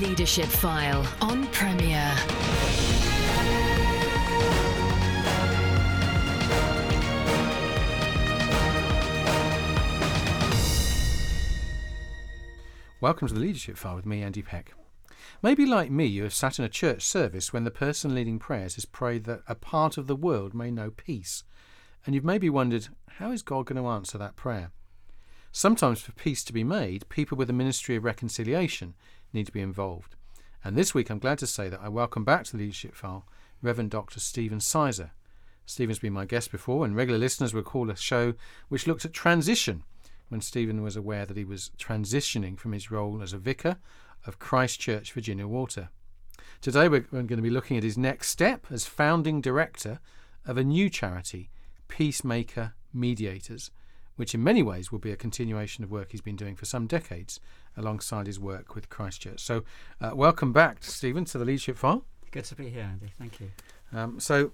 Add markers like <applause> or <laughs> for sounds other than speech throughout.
Leadership File on Premier. Welcome to the Leadership File with me, Andy Peck. Maybe like me, you have sat in a church service when the person leading prayers has prayed that a part of the world may know peace, and you've maybe wondered, how is God going to answer that prayer? Sometimes, for peace to be made, people with a ministry of reconciliation need to be involved. And this week, I'm glad to say that I welcome back to the Leadership File Reverend Dr. Stephen Sizer. Stephen's been my guest before, and regular listeners will recall a show which looked at transition when Stephen was aware that he was transitioning from his role as a vicar of Christ Church, Virginia Water. Today we're going to be looking at his next step as founding director of a new charity, Peacemaker Mediators, which in many ways will be a continuation of work he's been doing for some decades alongside his work with Christchurch. So, uh, welcome back, Stephen, to the Leadership File. Good to be here, Andy. Thank you. Um, so,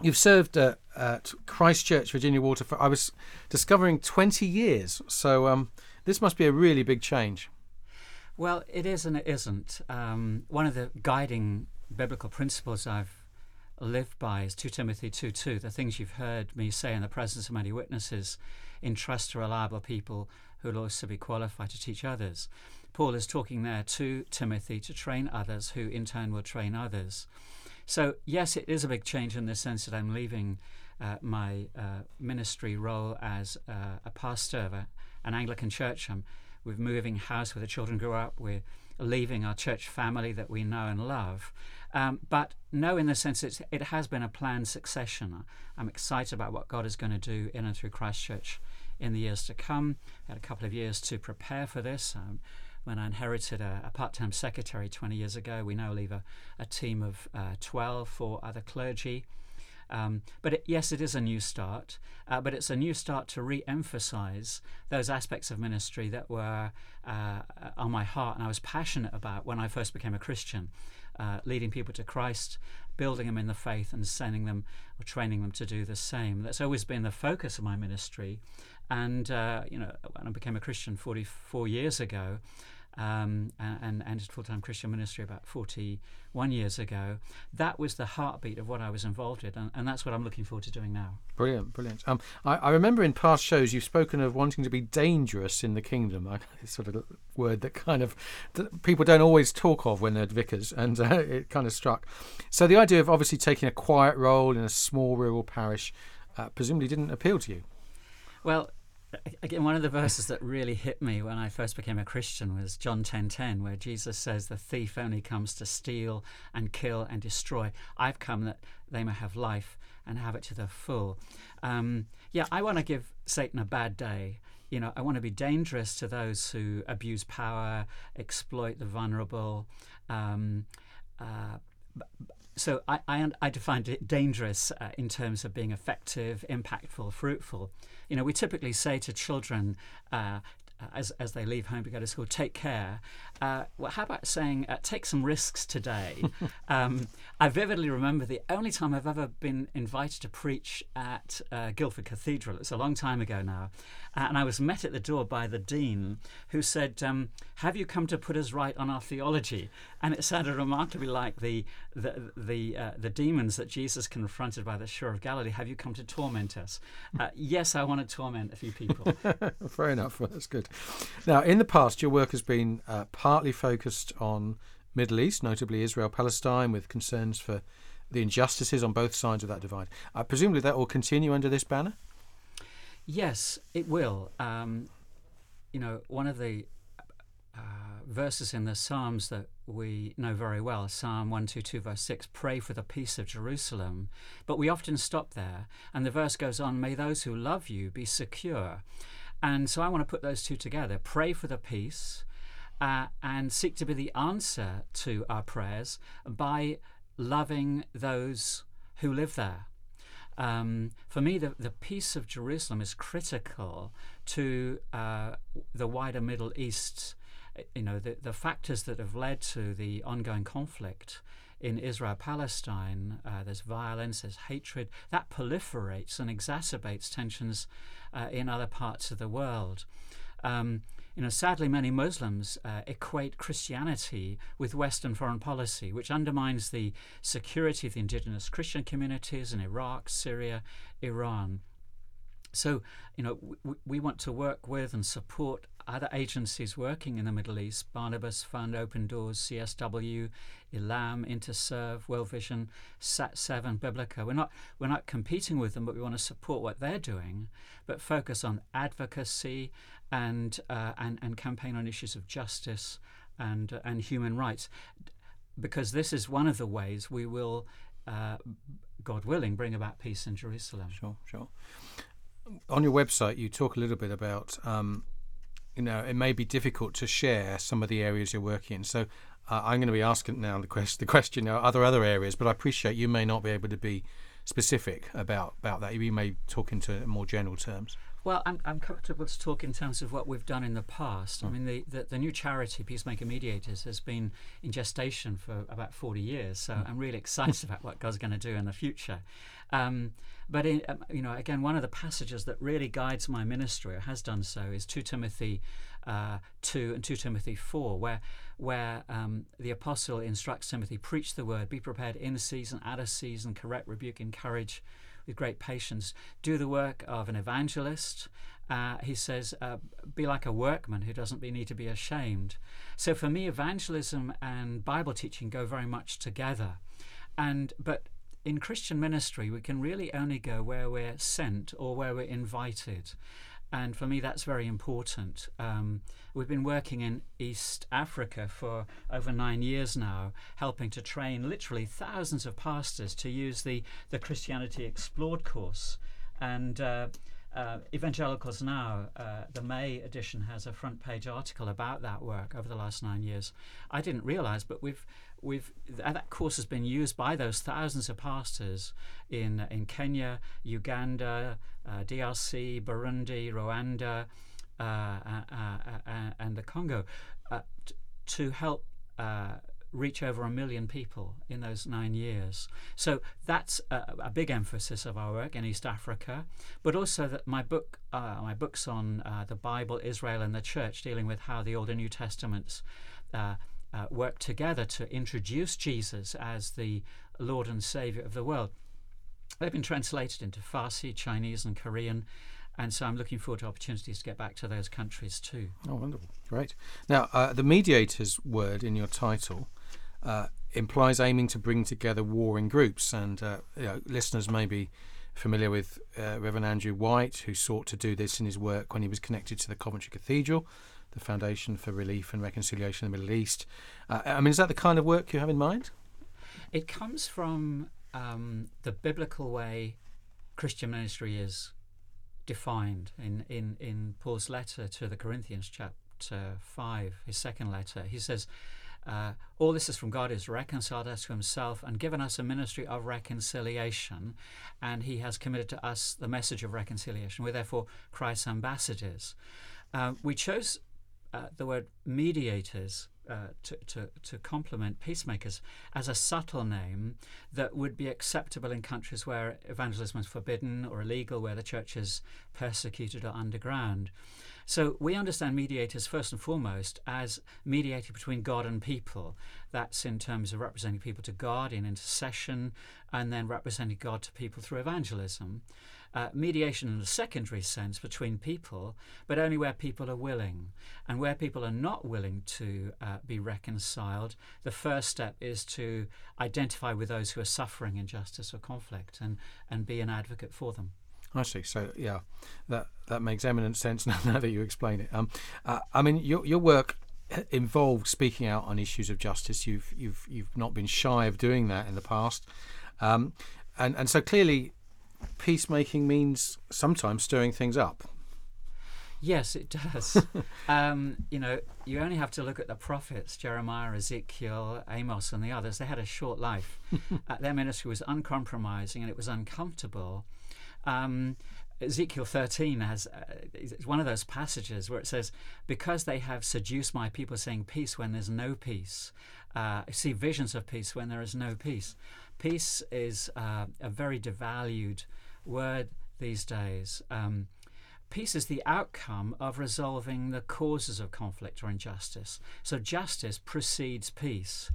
You've served uh, at Christchurch, Virginia Water for I was discovering 20 years. So um, this must be a really big change. Well, it is and it isn't. Um, one of the guiding biblical principles I've lived by is 2 Timothy 2:2. The things you've heard me say in the presence of many witnesses, entrust to reliable people who will also be qualified to teach others. Paul is talking there to Timothy to train others, who in turn will train others. So, yes, it is a big change in the sense that I'm leaving uh, my uh, ministry role as uh, a pastor of a, an Anglican church. I'm, we're moving house where the children grew up. We're leaving our church family that we know and love. Um, but no, in the sense it has been a planned succession. I'm excited about what God is going to do in and through Christ Church in the years to come. I had a couple of years to prepare for this. Um, when I inherited a, a part time secretary 20 years ago. We now leave a, a team of uh, 12 for other clergy. Um, but it, yes, it is a new start, uh, but it's a new start to re emphasize those aspects of ministry that were uh, on my heart and I was passionate about when I first became a Christian. Uh, leading people to Christ, building them in the faith, and sending them or training them to do the same. That's always been the focus of my ministry. And, uh, you know, when I became a Christian 44 years ago, um, and, entered full time Christian ministry about 41 years ago. That was the heartbeat of what I was involved in, and, and that's what I'm looking forward to doing now. Brilliant, brilliant. Um, I, I, remember in past shows you've spoken of wanting to be dangerous in the kingdom. I, <laughs> it's sort of a word that kind of that people don't always talk of when they're vicars, and uh, <laughs> it kind of struck. So the idea of obviously taking a quiet role in a small rural parish uh, presumably didn't appeal to you. Well, again, one of the verses that really hit me when I first became a Christian was John 10:10, 10, 10, where Jesus says, "The thief only comes to steal and kill and destroy. I've come that they may have life and have it to the full." Um, yeah, I want to give Satan a bad day. You know, I want to be dangerous to those who abuse power, exploit the vulnerable. Um, uh, so I, I, I define it dangerous uh, in terms of being effective, impactful, fruitful. You know, we typically say to children, uh, as, as they leave home to go to school, take care. Uh, well, how about saying, uh, take some risks today? <laughs> um, I vividly remember the only time I've ever been invited to preach at uh, Guildford Cathedral. It's a long time ago now. Uh, and I was met at the door by the Dean, who said, um, Have you come to put us right on our theology? And it sounded remarkably like the, the, the, uh, the demons that Jesus confronted by the shore of Galilee. Have you come to torment us? Uh, <laughs> yes, I want to torment a few people. <laughs> Fair enough. Well, that's good. Now, in the past, your work has been uh, partly focused on Middle East, notably Israel Palestine, with concerns for the injustices on both sides of that divide. Uh, presumably, that will continue under this banner. Yes, it will. Um, you know, one of the uh, verses in the Psalms that we know very well, Psalm 122, verse 6, pray for the peace of Jerusalem. But we often stop there, and the verse goes on, may those who love you be secure. And so I want to put those two together pray for the peace uh, and seek to be the answer to our prayers by loving those who live there. Um, for me, the, the peace of Jerusalem is critical to uh, the wider Middle East. You know, the, the factors that have led to the ongoing conflict in Israel Palestine, uh, there's violence, there's hatred, that proliferates and exacerbates tensions uh, in other parts of the world. Um, you know, sadly, many Muslims uh, equate Christianity with Western foreign policy, which undermines the security of the indigenous Christian communities in Iraq, Syria, Iran. So, you know, w- we want to work with and support other agencies working in the Middle East Barnabas Fund, Open Doors, CSW, Elam, Interserve, World Vision, Sat7, Biblica. We're not, we're not competing with them, but we want to support what they're doing, but focus on advocacy and, uh, and, and campaign on issues of justice and, uh, and human rights. Because this is one of the ways we will, uh, God willing, bring about peace in Jerusalem. Sure, sure. On your website, you talk a little bit about um, you know, it may be difficult to share some of the areas you're working in. So uh, I'm going to be asking now the question, the question, are there other areas? But I appreciate you may not be able to be specific about, about that. You may talk into more general terms. Well, I'm, I'm comfortable to talk in terms of what we've done in the past. I hmm. mean, the, the, the, new charity, Peacemaker Mediators, has been in gestation for about 40 years. So mm. I'm really excited about what God's going to do in the future. Um, but in, um, you know, again, one of the passages that really guides my ministry, or has done so, is 2 Timothy uh, 2 and 2 Timothy 4, where where um, the apostle instructs Timothy, preach the word, be prepared in season, out of season, correct, rebuke, encourage with great patience. Do the work of an evangelist. Uh, he says, uh, be like a workman who doesn't need to be ashamed. So for me, evangelism and Bible teaching go very much together. And but in Christian ministry, we can really only go where we're sent or where we're invited. And for me, that's very important. Um, we've been working in East Africa for over nine years now, helping to train literally thousands of pastors to use the, the Christianity Explored course. And uh, uh, Evangelicals Now, uh, the May edition, has a front page article about that work over the last nine years. I didn't realize, but we've we've that course has been used by those thousands of pastors in in Kenya, Uganda, uh, DRC, Burundi, Rwanda, uh, uh, uh, and the Congo, t- to help reach over a million people in those nine years. So that's a, a, big emphasis of our work in East Africa, but also that my book, uh, my books on uh, the Bible, Israel, and the Church, dealing with how the Old and New Testaments uh, uh, work together to introduce Jesus as the Lord and Savior of the world. They've been translated into Farsi, Chinese, and Korean. And so I'm looking forward to opportunities to get back to those countries too. Oh, wonderful. Great. Now, uh, the mediator's word in your title uh, implies aiming to bring together warring groups. And uh, you know, listeners may be familiar with uh, Reverend Andrew White, who sought to do this in his work when he was connected to the Coventry Cathedral the Foundation for Relief and Reconciliation in the Middle East. Uh, I mean, is that the kind of work you have in mind? It comes from um, the biblical way Christian ministry is defined in, in, in Paul's letter to the Corinthians, chapter 5, his second letter. He says, uh, all this is from God, who's reconciled us to himself and given us a ministry of reconciliation, and he has committed to us the message of reconciliation. We're therefore Christ's ambassadors. Uh, we chose uh, the word mediators uh, to, to, to complement peacemakers as a subtle name that would be acceptable in countries where evangelism is forbidden or illegal, where the church is persecuted or underground. So we understand mediators first and foremost as mediator between God and people. That's in terms of representing people to God in intercession and then representing God to people through evangelism uh, mediation in a secondary sense between people, but only where people are willing. And where people are not willing to uh, be reconciled, the first step is to identify with those who are suffering injustice or conflict and, and be an advocate for them. I see. So yeah, that that makes eminent sense <laughs> now, now that you explain it. Um, uh, I mean, your your work involved speaking out on issues of justice. You've you've you've not been shy of doing that in the past, um, and and so clearly peacemaking means sometimes stirring things up. Yes, it does. <laughs> um, you know, you only have to look at the prophets Jeremiah, Ezekiel, Amos, and the others. They had a short life. <laughs> uh, their ministry was uncompromising and it was uncomfortable. Um, Ezekiel 13 has uh, it's one of those passages where it says, Because they have seduced my people, saying peace when there's no peace. Uh, see visions of peace when there is no peace. Peace is uh, a very devalued word these days. Um, peace is the outcome of resolving the causes of conflict or injustice. So justice precedes peace.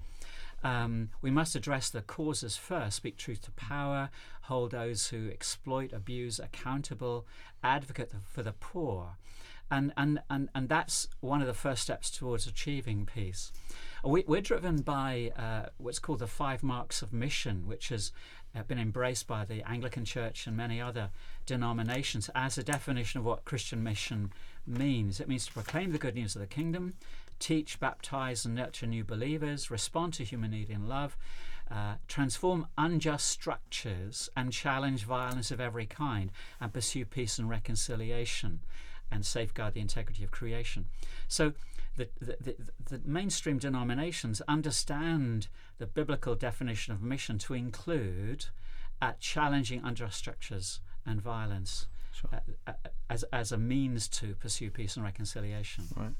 Um, we must address the causes first, speak truth to power, hold those who exploit, abuse accountable, advocate for the poor. And, and, and, and that's one of the first steps towards achieving peace. We, are driven by uh, what's called the five marks of mission, which has uh, been embraced by the Anglican Church and many other denominations as a definition of what Christian mission means. It means to proclaim the good news of the kingdom, teach, baptize, and nurture new believers, respond to human need in love, uh, transform unjust structures, and challenge violence of every kind, and pursue peace and reconciliation, and safeguard the integrity of creation. So, the, the, the, the, mainstream denominations understand the biblical definition of mission to include uh, challenging unjust structures and violence sure. uh, uh, as, as a means to pursue peace and reconciliation. Right.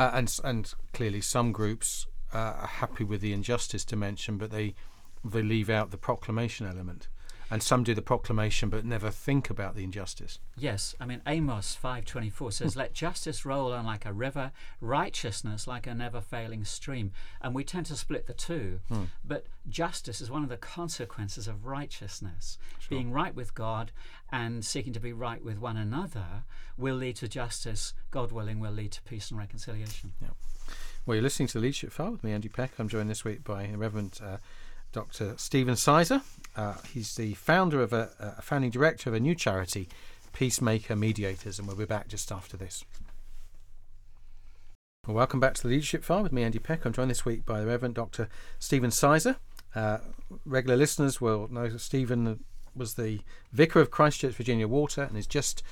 Uh, and and clearly some groups uh, are happy with the injustice dimension, but they they leave out the proclamation element. And some do the proclamation but never think about the injustice. Yes, I mean Amos five twenty four says, "Let justice roll on like a river, righteousness like a never failing stream." And we tend to split the two, hmm. but justice is one of the consequences of righteousness. Sure. Being right with God and seeking to be right with one another will lead to justice. God willing, will lead to peace and reconciliation. Yeah. Well, you're listening to the Leadership File with me, Andy Peck. I'm joined this week by Reverend. Uh, Dr. Stephen Sizer. Uh, he's the founder of a, a, founding director of a new charity, Peacemaker Mediators, and we'll be back just after this. Well, welcome back to the Leadership File with me, Andy Peck. I'm joined this week by the Reverend Dr. Stephen Sizer. Uh, regular listeners will know that Stephen was the vicar of Christchurch, Virginia Water, and is just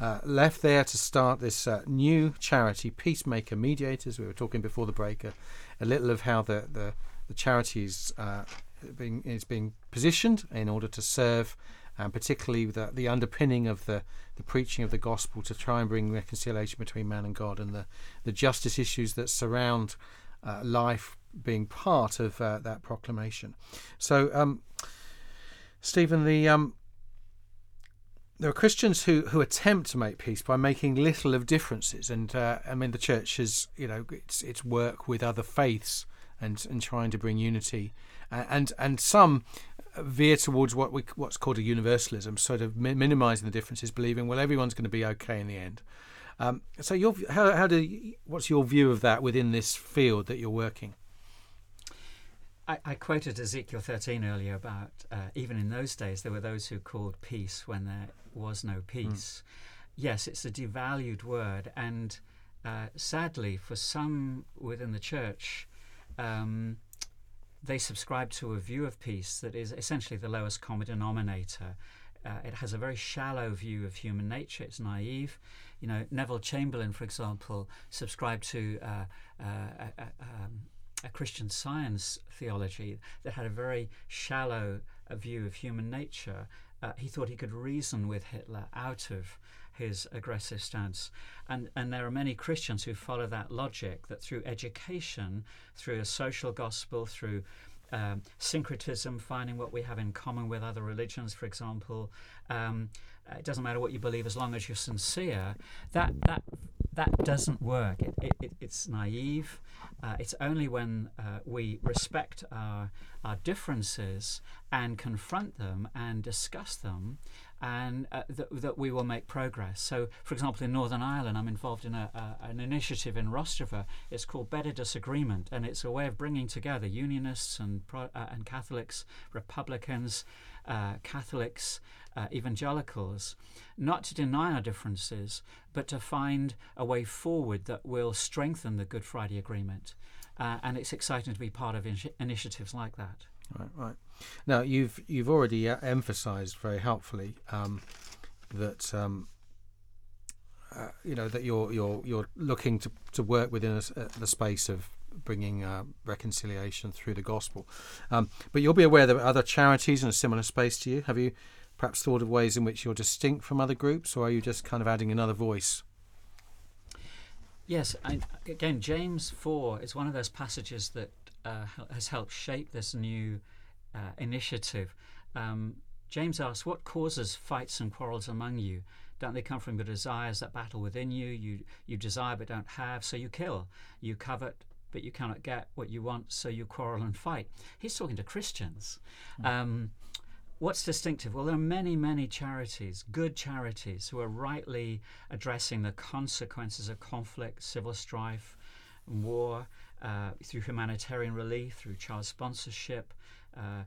uh, left there to start this uh, new charity, Peacemaker Mediators. We were talking before the break a, a little of how the, the, the charities uh, being is being positioned in order to serve, and particularly the, the underpinning of the, the preaching of the gospel to try and bring reconciliation between man and God, and the, the justice issues that surround uh, life being part of uh, that proclamation. So, um, Stephen, the um, there are Christians who, who attempt to make peace by making little of differences, and uh, I mean the church has you know its its work with other faiths and and trying to bring unity and and some veer towards what we what's called a universalism, sort of mi- minimizing the differences, believing well everyone's going to be okay in the end. Um, so your how how do what's your view of that within this field that you're working? I, I quoted Ezekiel 13 earlier about uh, even in those days there were those who called peace when there was no peace. Mm. Yes, it's a devalued word, and uh, sadly for some within the church. Um, they subscribe to a view of peace that is essentially the lowest common denominator. Uh, it has a very shallow view of human nature. It's naive. You know, Neville Chamberlain, for example, subscribed to uh, uh, a, um, a, Christian science theology that had a very shallow uh, view of human nature. Uh, he thought he could reason with Hitler out of his aggressive stance. And, and there are many Christians who follow that logic that through education, through a social gospel, through um, syncretism, finding what we have in common with other religions, for example, um, it doesn't matter what you believe as long as you're sincere. That that that doesn't work. It, it, it's naive. Uh, it's only when uh, we respect our our differences and confront them and discuss them and uh, that, that we will make progress. So, for example, in Northern Ireland, I'm involved in a, a, an initiative in Rostrevor. It's called Better Disagreement, and it's a way of bringing together Unionists and uh, and Catholics, Republicans, uh, Catholics, uh, evangelicals, not to deny our differences, but to find a way forward that will strengthen the Good Friday Agreement. Uh, and it's exciting to be part of in- initiatives like that. Right, right. Now you've you've already uh, emphasised very helpfully um, that um, uh, you know that you're you're you're looking to, to work within a, uh, the space of bringing uh, reconciliation through the gospel. Um, but you'll be aware there are other charities in a similar space to you. Have you perhaps thought of ways in which you're distinct from other groups, or are you just kind of adding another voice? Yes, I, again, James 4 is one of those passages that uh, has helped shape this new uh, initiative. Um, James asks, What causes fights and quarrels among you? Don't they come from your desires that battle within you? You you desire but don't have, so you kill. You covet but you cannot get what you want, so you quarrel and fight. He's talking to Christians. Um, what's distinctive? Well, there are many, many charities, good charities, who are rightly addressing the consequences of conflict, civil strife, war, uh, through humanitarian relief, through child sponsorship, uh,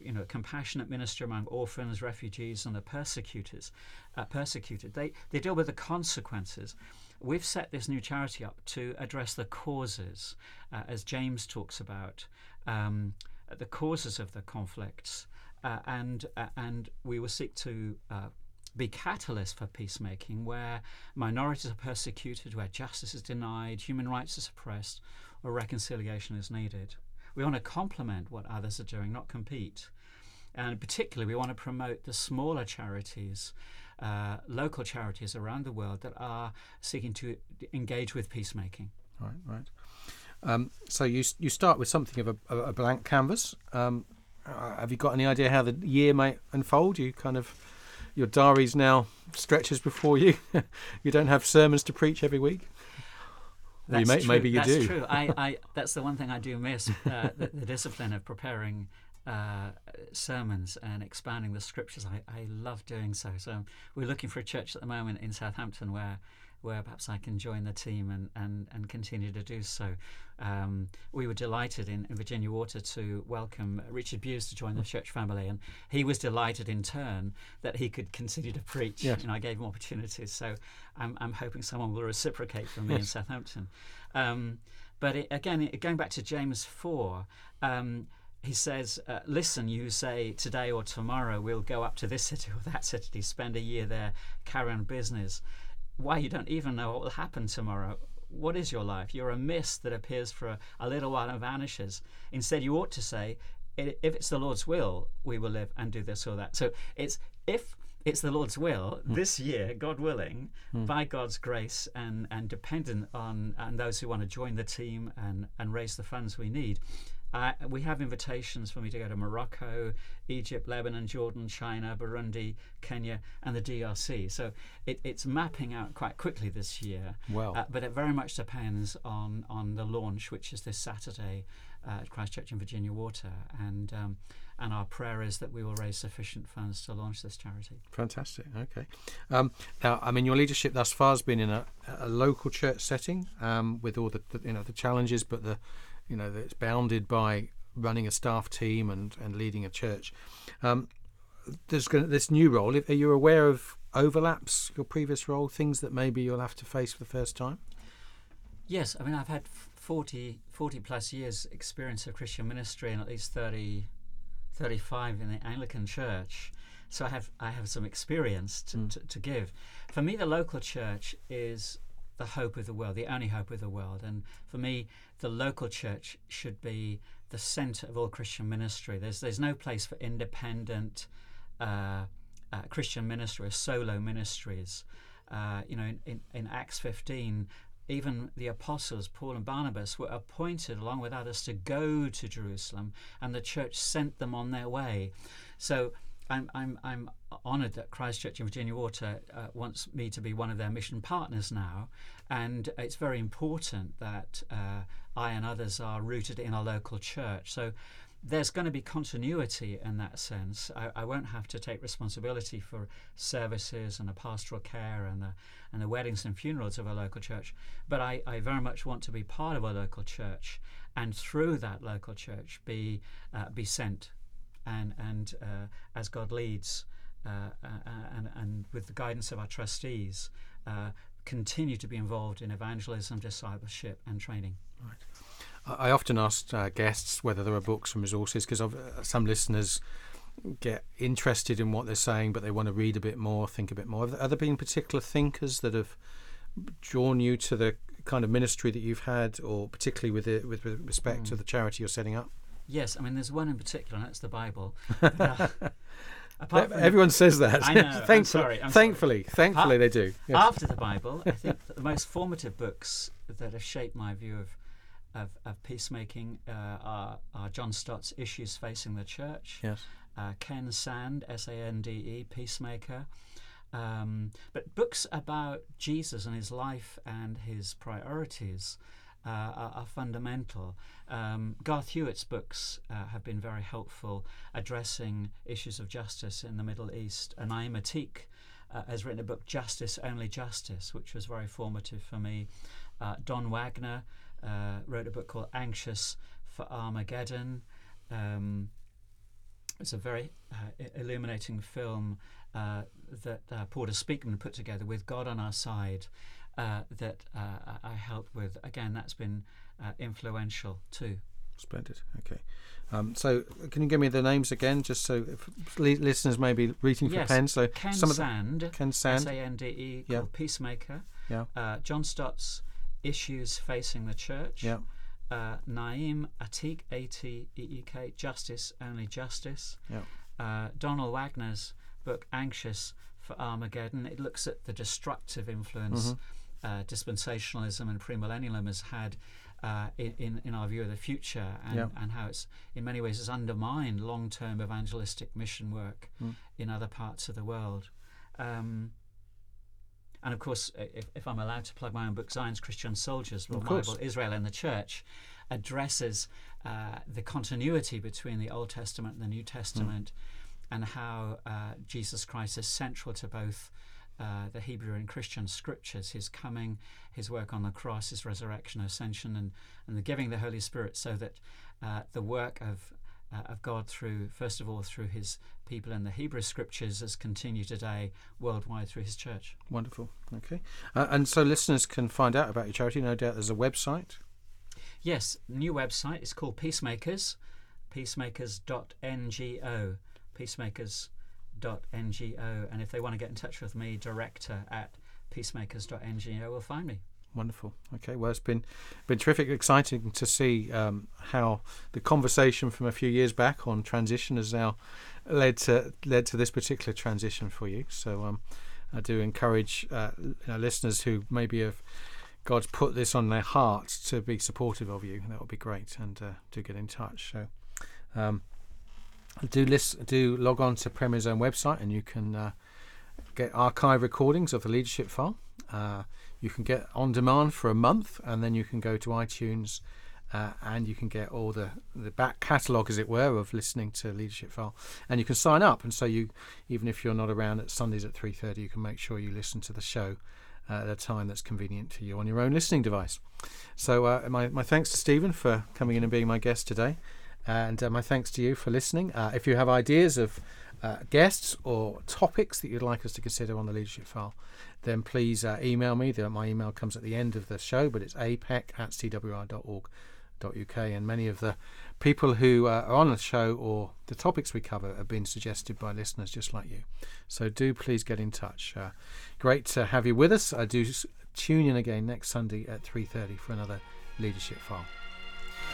you know, compassionate minister among orphans, refugees, and the persecutors, uh, persecuted. They they deal with the consequences. We've set this new charity up to address the causes, uh, as James talks about, um, the causes of the conflicts, uh, and uh, and we will seek to uh, be catalysts for peacemaking where minorities are persecuted, where justice is denied, human rights are suppressed, or reconciliation is needed. We want to complement what others are doing, not compete. And particularly, we want to promote the smaller charities, uh, local charities around the world that are seeking to engage with peacemaking. Right, right. Um, so you you start with something of a, a blank canvas. Um, uh, have you got any idea how the year might unfold? You kind of your diaries now stretches before you. <laughs> you don't have sermons to preach every week. That's may, true. maybe you do. that's do. true. I, I, <laughs> that's the one thing I do miss uh, the, the, discipline of preparing uh, sermons and expanding the scriptures. I, I love doing so. So we're looking for a church at the moment in Southampton where where perhaps I can join the team and, and, and continue to do so. Um, we were delighted in, in, Virginia Water to welcome Richard Bewes to join the church family, and he was delighted in turn that he could continue to preach. Yes. And I gave him opportunities. So I'm, I'm hoping someone will reciprocate for me yes. in Southampton. Um, but it, again, it, going back to James 4, um, he says, uh, Listen, you say today or tomorrow we'll go up to this city or that city, spend a year there, carry on business why you don't even know what will happen tomorrow. What is your life? You're a mist that appears for a, a little while and vanishes. Instead, you ought to say, if it's the Lord's will, we will live and do this or that. So it's if it's the Lord's will mm. this year, God willing, mm. by God's grace and, and dependent on, on those who want to join the team and, and raise the funds we need, uh, we have invitations for me to go to Morocco, Egypt, Lebanon, Jordan, China, Burundi, Kenya, and the DRC. So it, it's mapping out quite quickly this year. Well, uh, but it very much depends on on the launch, which is this Saturday uh, at Christchurch in Virginia Water, and. Um, and our prayer is that we will raise sufficient funds to launch this charity. Fantastic. Okay. Um, now, I mean, your leadership thus far has been in a, a local church setting um, with all the, the, you know the challenges, but the you know it's bounded by running a staff team and, and leading a church. Um, there's gonna, this new role. Are you aware of overlaps your previous role, things that maybe you'll have to face for the first time? Yes, I mean I've had 40, 40 plus years experience of Christian ministry and at least 30, 35 in the Anglican Church. So I have I have some experience to, mm. to, to give. For me, the local church is the hope of the world, the only hope of the world. And for me, the local church should be the centre of all Christian ministry. There's there's no place for independent uh, uh, Christian ministry or solo ministries. Uh, you know, in, in, in, Acts 15, even the apostles, Paul and Barnabas, were appointed along with others to go to Jerusalem, and the church sent them on their way. So I'm, I'm, I'm honoured that Christchurch in Virginia Water uh, wants me to be one of their mission partners now, and it's very important that uh, I and others are rooted in a local church. So there's going to be continuity in that sense. I, I, won't have to take responsibility for services and the pastoral care and the, and the weddings and funerals of a local church, but I, I very much want to be part of a local church and through that local church be uh, be sent and and uh, as God leads uh, uh, and and with the guidance of our trustees uh, continue to be involved in evangelism, discipleship, and training. Right. I often ask uh, guests whether there are books and resources because uh, some listeners get interested in what they're saying, but they want to read a bit more, think a bit more. Have there been particular thinkers that have drawn you to the kind of ministry that you've had, or particularly with it, with respect mm. to the charity you're setting up? Yes, I mean there's one in particular, and that's the Bible. <laughs> Uh, Everyone says that. I know. <laughs> thankfully, I'm sorry, I'm thankfully, sorry. thankfully, they do. Yes. After the Bible, I think <laughs> the most formative books that have shaped my view of of, of peacemaking uh, are, are, John Stott's Issues Facing the Church, yes. uh, Ken Sande, S A N D E, Peacemaker, Um, but books about Jesus and his life and his priorities are, are, fundamental. Um, Garth Hewitt's books uh, have been very helpful addressing issues of justice in the Middle East. And Naim Ateek uh, has written a book, Justice, Only Justice, which was very formative for me. Uh, Don Wagner uh, wrote a book called Anxious for Armageddon. Um, it's a very uh, illuminating film uh, that uh, Porter Speakman put together with God on our side uh, that uh, I helped with. Again, that's been uh, influential too. Splendid. Okay. Um, so, can you give me the names again, just so listeners may be reaching for yes. pens? So, Ken some Sande, of the, Ken Sande, S A N D E, yeah. called Peacemaker. Yeah. John Stott's Issues Facing the Church. Yeah. Uh, Naim Ateek, A T E E K, Justice, Only Justice. Yeah. Uh, Donald Wagner's book Anxious for Armageddon. It looks at the destructive influence mm-hmm. Uh, dispensationalism and premillennialism has had uh, in, in our view of the future and, yeah. and how it's in many ways has undermined long-term evangelistic mission work mm. in other parts of the world. Um, and of course, if, if, I'm allowed to plug my own book, Zion's Christian Soldiers, Bible, Israel and the Church, addresses uh, the continuity between the Old Testament and the New Testament. Mm and how uh, Jesus Christ is central to both uh, the Hebrew and Christian scriptures, his coming, his work on the cross, his resurrection, ascension, and, and the giving the Holy Spirit, so that uh, the work of uh, of God through, first of all, through his people in the Hebrew scriptures has continued today worldwide through his church. Wonderful. Okay. Uh, and so listeners can find out about your charity. No doubt there's a website. Yes, new website. It's called Peacemakers, peacemakers.ngo peacemakers.ngo. And if they want to get in touch with me, director at peacemakers.ngo will find me. Wonderful. Okay, well, it's been been terrific, exciting to see um, how the conversation from a few years back on transition has now led to led to this particular transition for you. So um, I do encourage uh, you know, listeners who maybe have God's put this on their hearts to be supportive of you. That would be great, and uh, do get in touch. So. Um, do list, do log on to Premier's own website and you can uh, get archive recordings of the leadership file. Uh, you can get on demand for a month and then you can go to iTunes uh, and you can get all the, the back catalogue, as it were, of listening to leadership file. And you can sign up, and so you, even if you're not around at Sundays at three thirty, you can make sure you listen to the show at a time that's convenient to you on your own listening device. So uh, my my thanks to Stephen for coming in and being my guest today. And uh, my thanks to you for listening. Uh, if you have ideas of uh, guests or topics that you'd like us to consider on the leadership file, then please uh, email me. My email comes at the end of the show, but it's apeck at cwr.org.uk. And many of the people who uh, are on the show or the topics we cover have been suggested by listeners just like you. So do please get in touch. Uh, great to have you with us. I do tune in again next Sunday at 3.30 for another leadership file.